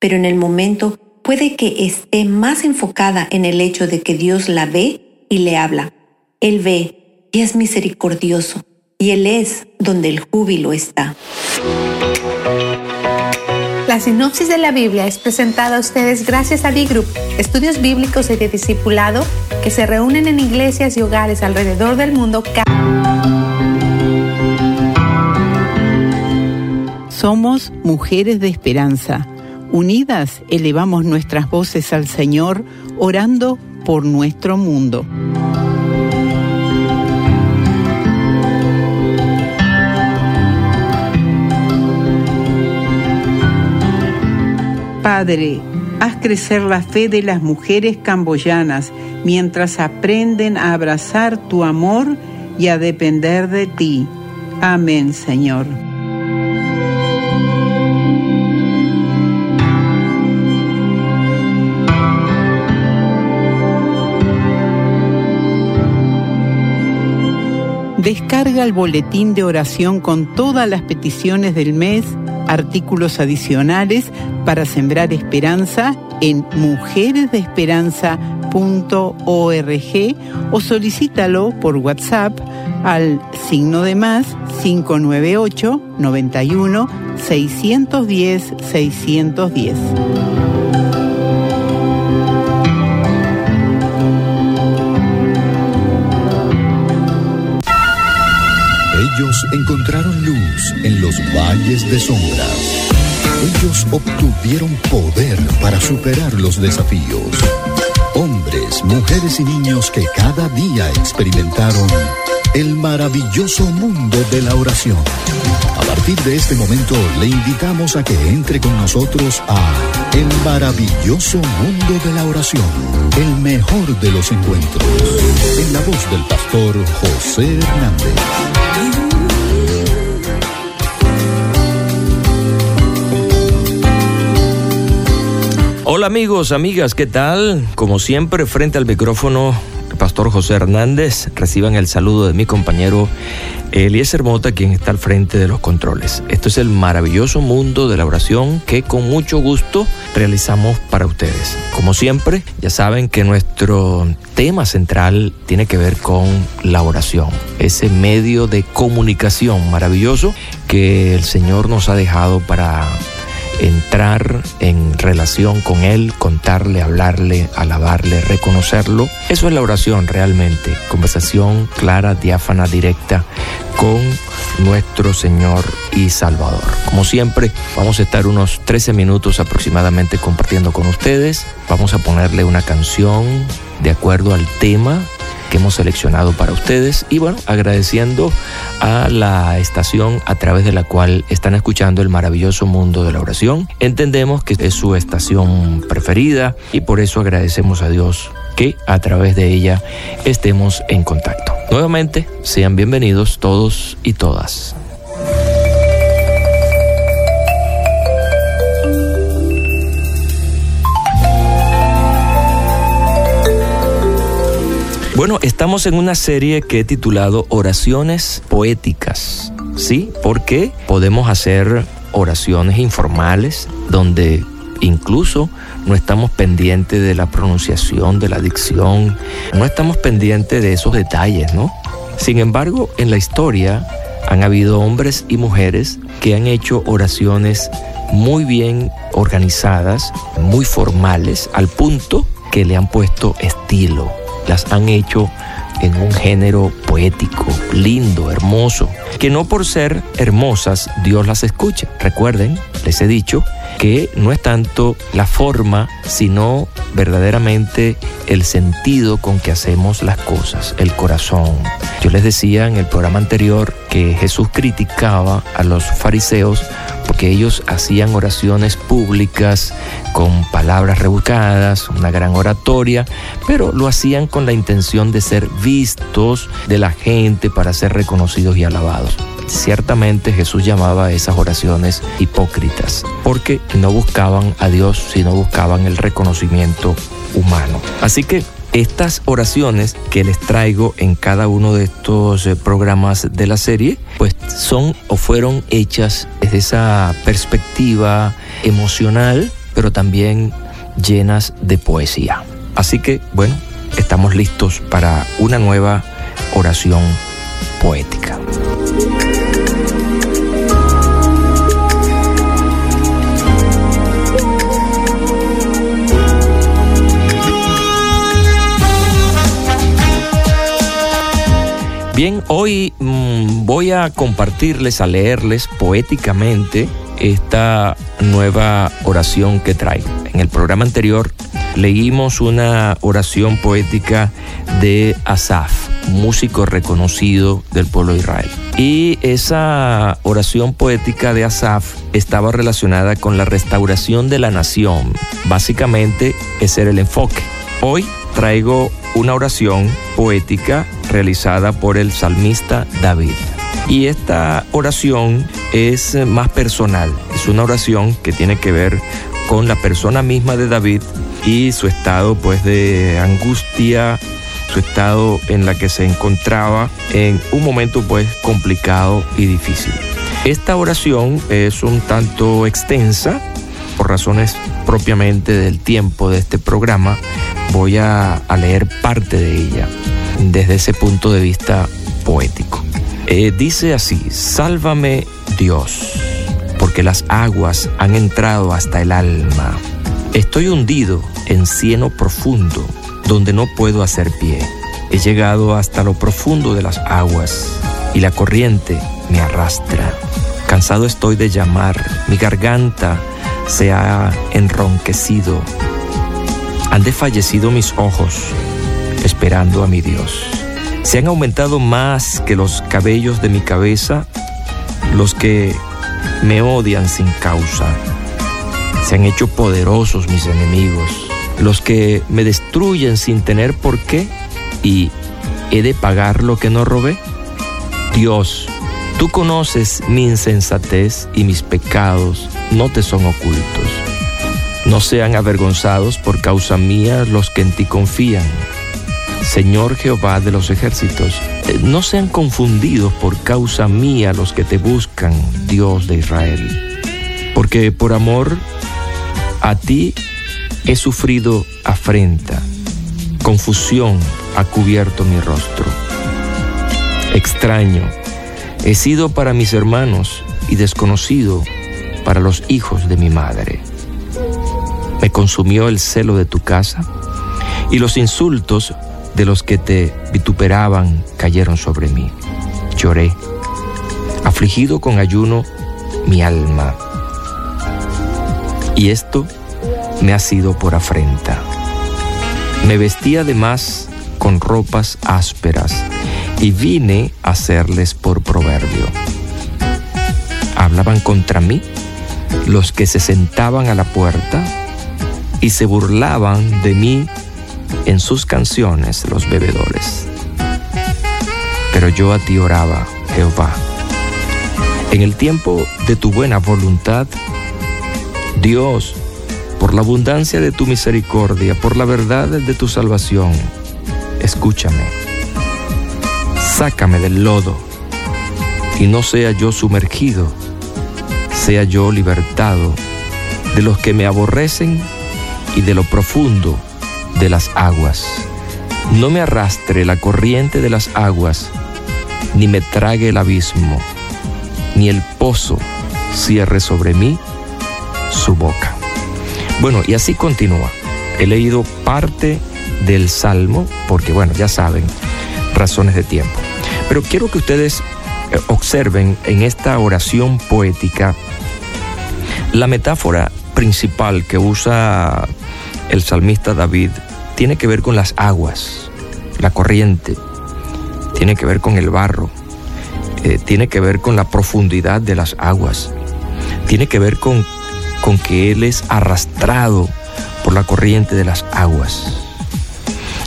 Pero en el momento puede que esté más enfocada en el hecho de que Dios la ve y le habla. Él ve y es misericordioso, y Él es donde el júbilo está. La sinopsis de la Biblia es presentada a ustedes gracias a D-Group, estudios bíblicos y de discipulado que se reúnen en iglesias y hogares alrededor del mundo Somos mujeres de esperanza. Unidas elevamos nuestras voces al Señor, orando por nuestro mundo. Padre, haz crecer la fe de las mujeres camboyanas mientras aprenden a abrazar tu amor y a depender de ti. Amén, Señor. Descarga el boletín de oración con todas las peticiones del mes artículos adicionales para sembrar esperanza en mujeresdeesperanza.org o solicítalo por WhatsApp al signo de más 598 91 610 610. Ellos encontraron luz en los valles de sombras. Ellos obtuvieron poder para superar los desafíos. Hombres, mujeres y niños que cada día experimentaron el maravilloso mundo de la oración. A partir de este momento le invitamos a que entre con nosotros a El maravilloso mundo de la oración, el mejor de los encuentros, en la voz del pastor José Hernández. Hola amigos, amigas, ¿qué tal? Como siempre, frente al micrófono, pastor José Hernández, reciban el saludo de mi compañero Eliezer Mota, quien está al frente de los controles. Esto es el maravilloso mundo de la oración que con mucho gusto realizamos para ustedes. Como siempre, ya saben que nuestro tema central tiene que ver con la oración, ese medio de comunicación maravilloso que el Señor nos ha dejado para entrar en relación con Él, contarle, hablarle, alabarle, reconocerlo. Eso es la oración realmente, conversación clara, diáfana, directa con nuestro Señor y Salvador. Como siempre, vamos a estar unos 13 minutos aproximadamente compartiendo con ustedes. Vamos a ponerle una canción de acuerdo al tema hemos seleccionado para ustedes y bueno, agradeciendo a la estación a través de la cual están escuchando el maravilloso mundo de la oración. Entendemos que es su estación preferida y por eso agradecemos a Dios que a través de ella estemos en contacto. Nuevamente, sean bienvenidos todos y todas. Bueno, estamos en una serie que he titulado Oraciones Poéticas, ¿sí? Porque podemos hacer oraciones informales donde incluso no estamos pendientes de la pronunciación, de la dicción, no estamos pendientes de esos detalles, ¿no? Sin embargo, en la historia han habido hombres y mujeres que han hecho oraciones muy bien organizadas, muy formales, al punto que le han puesto estilo las han hecho en un género poético, lindo, hermoso, que no por ser hermosas Dios las escucha. Recuerden, les he dicho que no es tanto la forma, sino verdaderamente el sentido con que hacemos las cosas, el corazón. Yo les decía en el programa anterior que Jesús criticaba a los fariseos porque ellos hacían oraciones públicas con palabras rebuscadas, una gran oratoria, pero lo hacían con la intención de ser vistos de la gente para ser reconocidos y alabados. Ciertamente Jesús llamaba a esas oraciones hipócritas, porque no buscaban a Dios, sino buscaban el reconocimiento humano. Así que estas oraciones que les traigo en cada uno de estos eh, programas de la serie, pues son o fueron hechas desde esa perspectiva emocional, pero también llenas de poesía. Así que, bueno, estamos listos para una nueva oración poética. Bien, hoy mmm, voy a compartirles, a leerles poéticamente esta nueva oración que traigo. En el programa anterior leímos una oración poética de Asaf, músico reconocido del pueblo de Israel. Y esa oración poética de Asaf estaba relacionada con la restauración de la nación. Básicamente ese era el enfoque. Hoy traigo una oración poética realizada por el salmista David. Y esta oración es más personal, es una oración que tiene que ver con la persona misma de David y su estado pues de angustia, su estado en la que se encontraba en un momento pues complicado y difícil. Esta oración es un tanto extensa por razones propiamente del tiempo de este programa. Voy a, leer parte de ella desde ese punto de vista poético. Eh, dice así, sálvame Dios, porque las aguas han entrado hasta el alma. Estoy hundido en cieno profundo, donde no puedo hacer pie. He llegado hasta lo profundo de las aguas, y la corriente me arrastra. Cansado estoy de llamar, mi garganta se ha enronquecido. Han desfallecido mis ojos, esperando a mi Dios. Se han aumentado más que los cabellos de mi cabeza los que me odian sin causa. Se han hecho poderosos mis enemigos, los que me destruyen sin tener por qué y he de pagar lo que no robé. Dios, tú conoces mi insensatez y mis pecados no te son ocultos. No sean avergonzados por causa mía los que en ti confían. Señor Jehová de los ejércitos, eh, no sean confundidos por causa mía los que te buscan, Dios de Israel. Porque por amor a ti he sufrido afrenta, confusión ha cubierto mi rostro. Extraño, he sido para mis hermanos y desconocido para los hijos de mi madre. Me consumió el celo de tu casa y los insultos de los que te vituperaban cayeron sobre mí. Lloré, afligido con ayuno mi alma. Y esto me ha sido por afrenta. Me vestí además con ropas ásperas y vine a hacerles por proverbio. Hablaban contra mí los que se sentaban a la puerta y se burlaban de mí en sus canciones los bebedores. Pero yo a ti oraba, Jehová. En el tiempo de tu buena voluntad, Dios, por la abundancia de tu misericordia, por la verdad de tu salvación, escúchame. Sácame del lodo y no sea yo sumergido, sea yo libertado de los que me aborrecen y de lo profundo de las aguas. No me arrastre la corriente de las aguas, ni me trague el abismo, ni el pozo cierre sobre mí su boca. Bueno, y así continúa. He leído parte del Salmo, porque bueno, ya saben, razones de tiempo. Pero quiero que ustedes eh, observen en esta oración poética la metáfora principal que usa el salmista David. Tiene que ver con las aguas, la corriente, tiene que ver con el barro, eh, tiene que ver con la profundidad de las aguas, tiene que ver con, con que Él es arrastrado por la corriente de las aguas.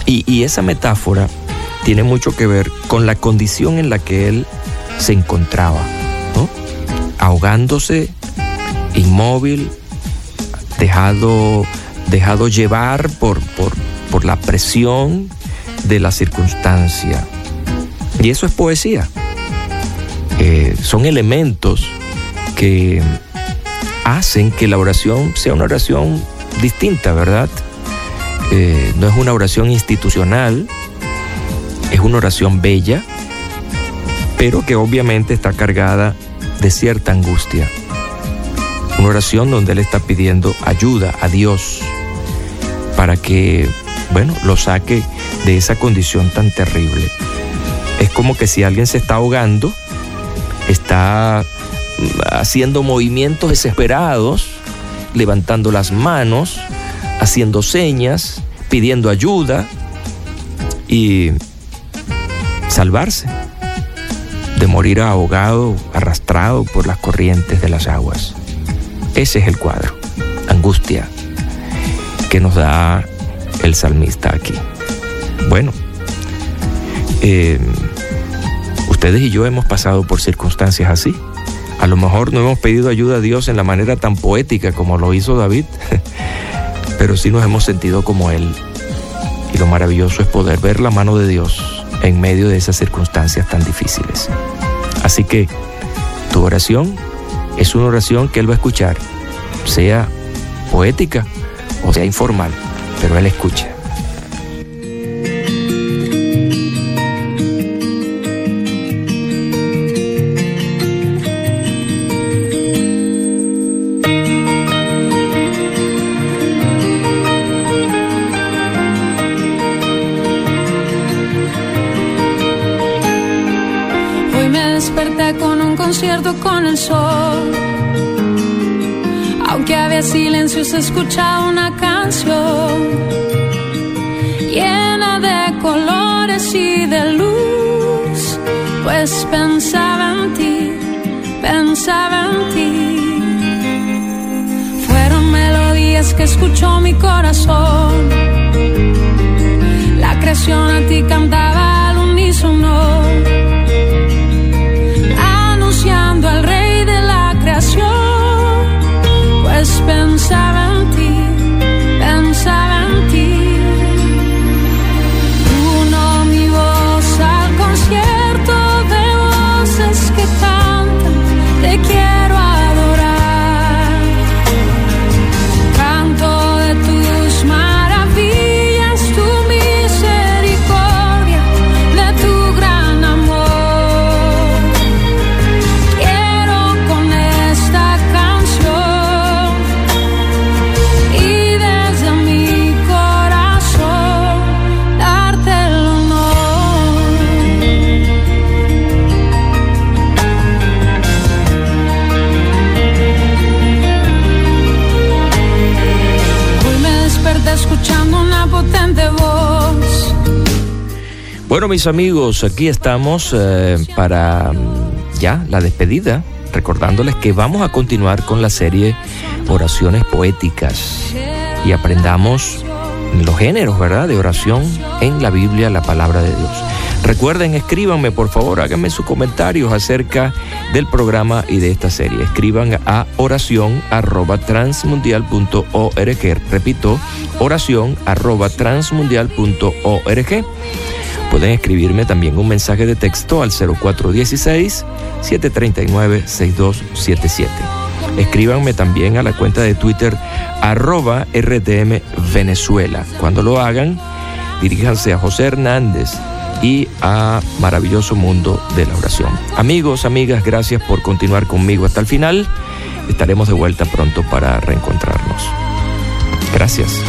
Y, y esa metáfora tiene mucho que ver con la condición en la que Él se encontraba, ahogándose, inmóvil, dejado, dejado llevar por, por, por la presión de la circunstancia. Y eso es poesía. Eh, son elementos que hacen que la oración sea una oración distinta, ¿verdad? Eh, no es una oración institucional, es una oración bella, pero que obviamente está cargada de cierta angustia. Una oración donde Él está pidiendo ayuda a Dios para que, bueno, lo saque de esa condición tan terrible. Es como que si alguien se está ahogando, está haciendo movimientos desesperados, levantando las manos, haciendo señas, pidiendo ayuda y salvarse de morir ahogado, arrastrado por las corrientes de las aguas. Ese es el cuadro, angustia, que nos da el salmista aquí. Bueno, eh, ustedes y yo hemos pasado por circunstancias así. A lo mejor no hemos pedido ayuda a Dios en la manera tan poética como lo hizo David, pero sí nos hemos sentido como Él, Y lo maravilloso es poder ver la mano de Dios en medio de esas circunstancias tan difíciles. Así que tu oración es una oración que Él va a escuchar, sea poética o sea informal, pero Él escucha. Bueno, mis amigos, aquí estamos eh, para mm, ya la despedida, recordándoles que vamos a continuar con la serie Oraciones Poéticas y aprendamos los géneros, ¿verdad?, de oración en la Biblia, la palabra de Dios. Recuerden, escríbanme, por favor, háganme sus comentarios acerca del programa y de esta serie. Escriban a oración arroba transmundial.org. Repito, oración arroba transmundial.org. Pueden escribirme también un mensaje de texto al 0416-739-6277. Escríbanme también a la cuenta de Twitter arroba RTM Venezuela. Cuando lo hagan, diríjanse a José Hernández y a Maravilloso Mundo de la Oración. Amigos, amigas, gracias por continuar conmigo hasta el final. Estaremos de vuelta pronto para reencontrarnos. Gracias.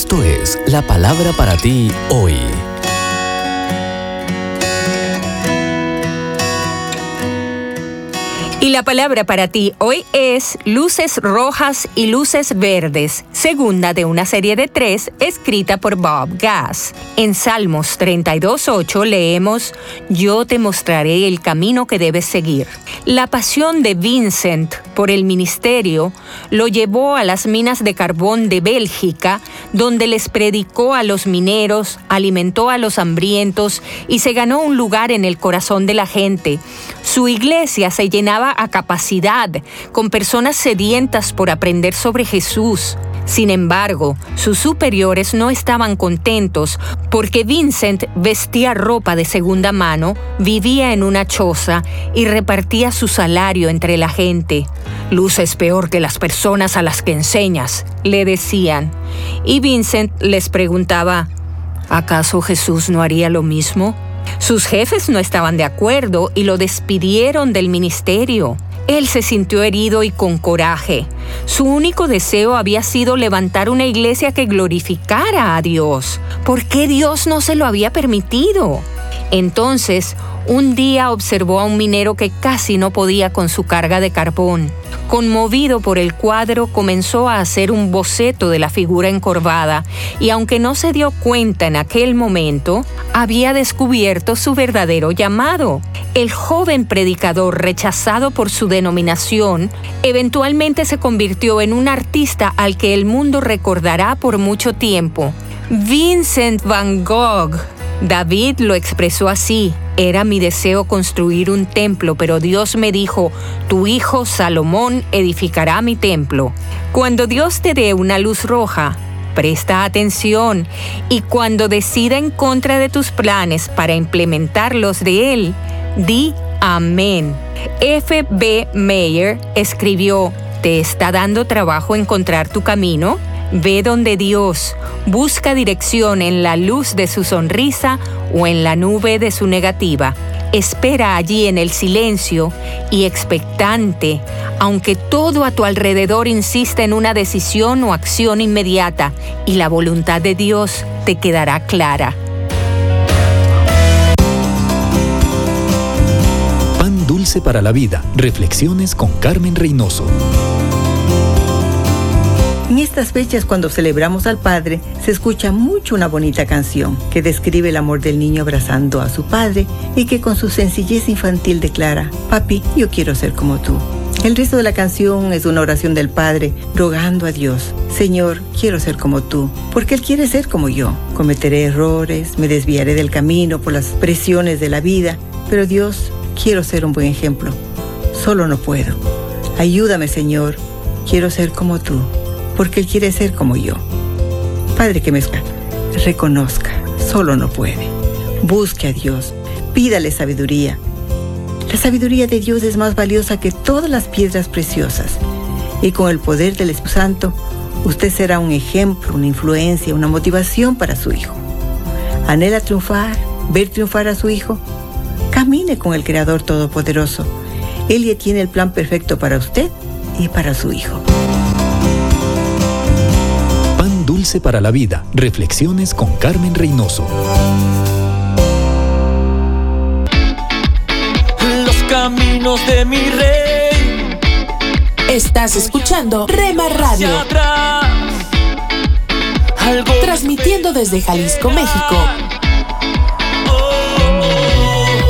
Esto es la palabra para ti hoy. La palabra para ti hoy es luces rojas y luces verdes, segunda de una serie de tres escrita por Bob Gass. En Salmos 32.8 leemos, Yo te mostraré el camino que debes seguir. La pasión de Vincent por el ministerio lo llevó a las minas de carbón de Bélgica, donde les predicó a los mineros, alimentó a los hambrientos y se ganó un lugar en el corazón de la gente. Su iglesia se llenaba a capacidad con personas sedientas por aprender sobre Jesús. Sin embargo, sus superiores no estaban contentos porque Vincent vestía ropa de segunda mano, vivía en una choza y repartía su salario entre la gente. Luces peor que las personas a las que enseñas, le decían. Y Vincent les preguntaba, ¿acaso Jesús no haría lo mismo? Sus jefes no estaban de acuerdo y lo despidieron del ministerio. Él se sintió herido y con coraje. Su único deseo había sido levantar una iglesia que glorificara a Dios. ¿Por qué Dios no se lo había permitido? Entonces, Un día observó a un minero que casi no podía con su carga de carbón. Conmovido por el cuadro, comenzó a hacer un boceto de la figura encorvada y aunque no se dio cuenta en aquel momento, había descubierto su verdadero llamado. El joven predicador, rechazado por su denominación, eventualmente se convirtió en un artista al que el mundo recordará por mucho tiempo. Vincent Van Gogh. David lo expresó así. Era mi deseo construir un templo, pero Dios me dijo, tu hijo Salomón edificará mi templo. Cuando Dios te dé una luz roja, presta atención y cuando decida en contra de tus planes para implementarlos de Él, di amén. F. B. Mayer escribió, ¿te está dando trabajo encontrar tu camino? Ve donde Dios, busca dirección en la luz de su sonrisa o en la nube de su negativa. Espera allí en el silencio y expectante, aunque todo a tu alrededor insista en una decisión o acción inmediata, y la voluntad de Dios te quedará clara. Pan dulce para la vida. Reflexiones con Carmen Reynoso. En estas fechas cuando celebramos al Padre, se escucha mucho una bonita canción que describe el amor del niño abrazando a su padre y que con su sencillez infantil declara, papi, yo quiero ser como tú. El resto de la canción es una oración del Padre rogando a Dios, Señor, quiero ser como tú, porque Él quiere ser como yo. Cometeré errores, me desviaré del camino por las presiones de la vida, pero Dios, quiero ser un buen ejemplo. Solo no puedo. Ayúdame, Señor, quiero ser como tú porque Él quiere ser como yo. Padre que me reconozca, solo no puede. Busque a Dios, pídale sabiduría. La sabiduría de Dios es más valiosa que todas las piedras preciosas. Y con el poder del Espíritu Santo, usted será un ejemplo, una influencia, una motivación para su hijo. Anhela triunfar, ver triunfar a su hijo. Camine con el Creador Todopoderoso. Él ya tiene el plan perfecto para usted y para su hijo. Dulce para la vida. Reflexiones con Carmen Reynoso. Los caminos de mi rey. Estás escuchando Rema Radio. Transmitiendo desde Jalisco, México.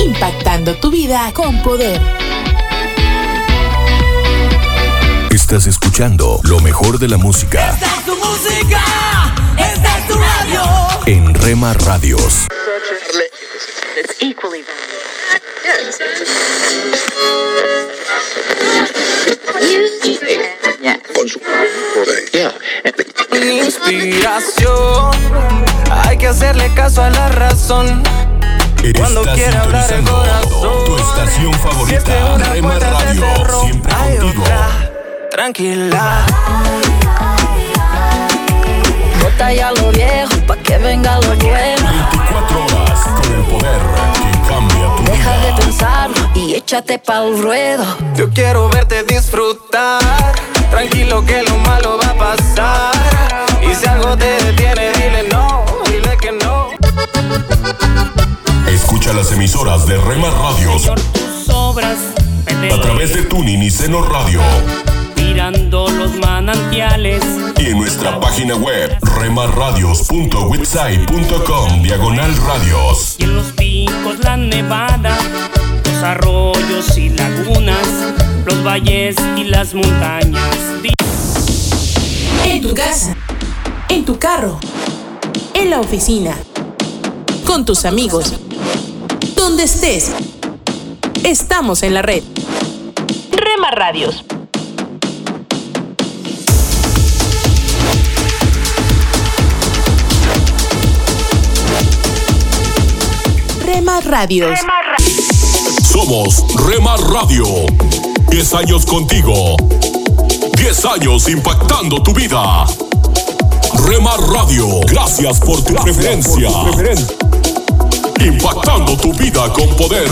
Impactando tu vida con poder. Estás escuchando lo mejor de la música, Rema Radios. Inspiración, hay que hacerle caso a la razón. Cuando quiera hablar el corazón. tu estación favorita, Rema Radio, cerró, siempre hay contigo. otra. Tranquila. Bota ya lo viejo pa' que venga lo nuevo. 24 horas con el poder que cambia tu Deja de pensarlo y échate pa'l ruedo. Yo quiero verte disfrutar. Tranquilo que lo malo va a pasar. Y si algo te detiene, dile no, dile que no. Escucha las emisoras de Rema Radios obras a través de Tuning y Seno Radio mirando los manantiales y en nuestra página web remarradios.witsai.com diagonal radios. y en los picos la nevada, los arroyos y lagunas, los valles y las montañas. En tu casa, en tu carro, en la oficina, con tus amigos, donde estés. Estamos en la red. Rema Radios. Rema. Somos Rema Radio. 10 años contigo. 10 años impactando tu vida. Rema Radio, gracias por tu preferencia. Impactando tu vida con poder.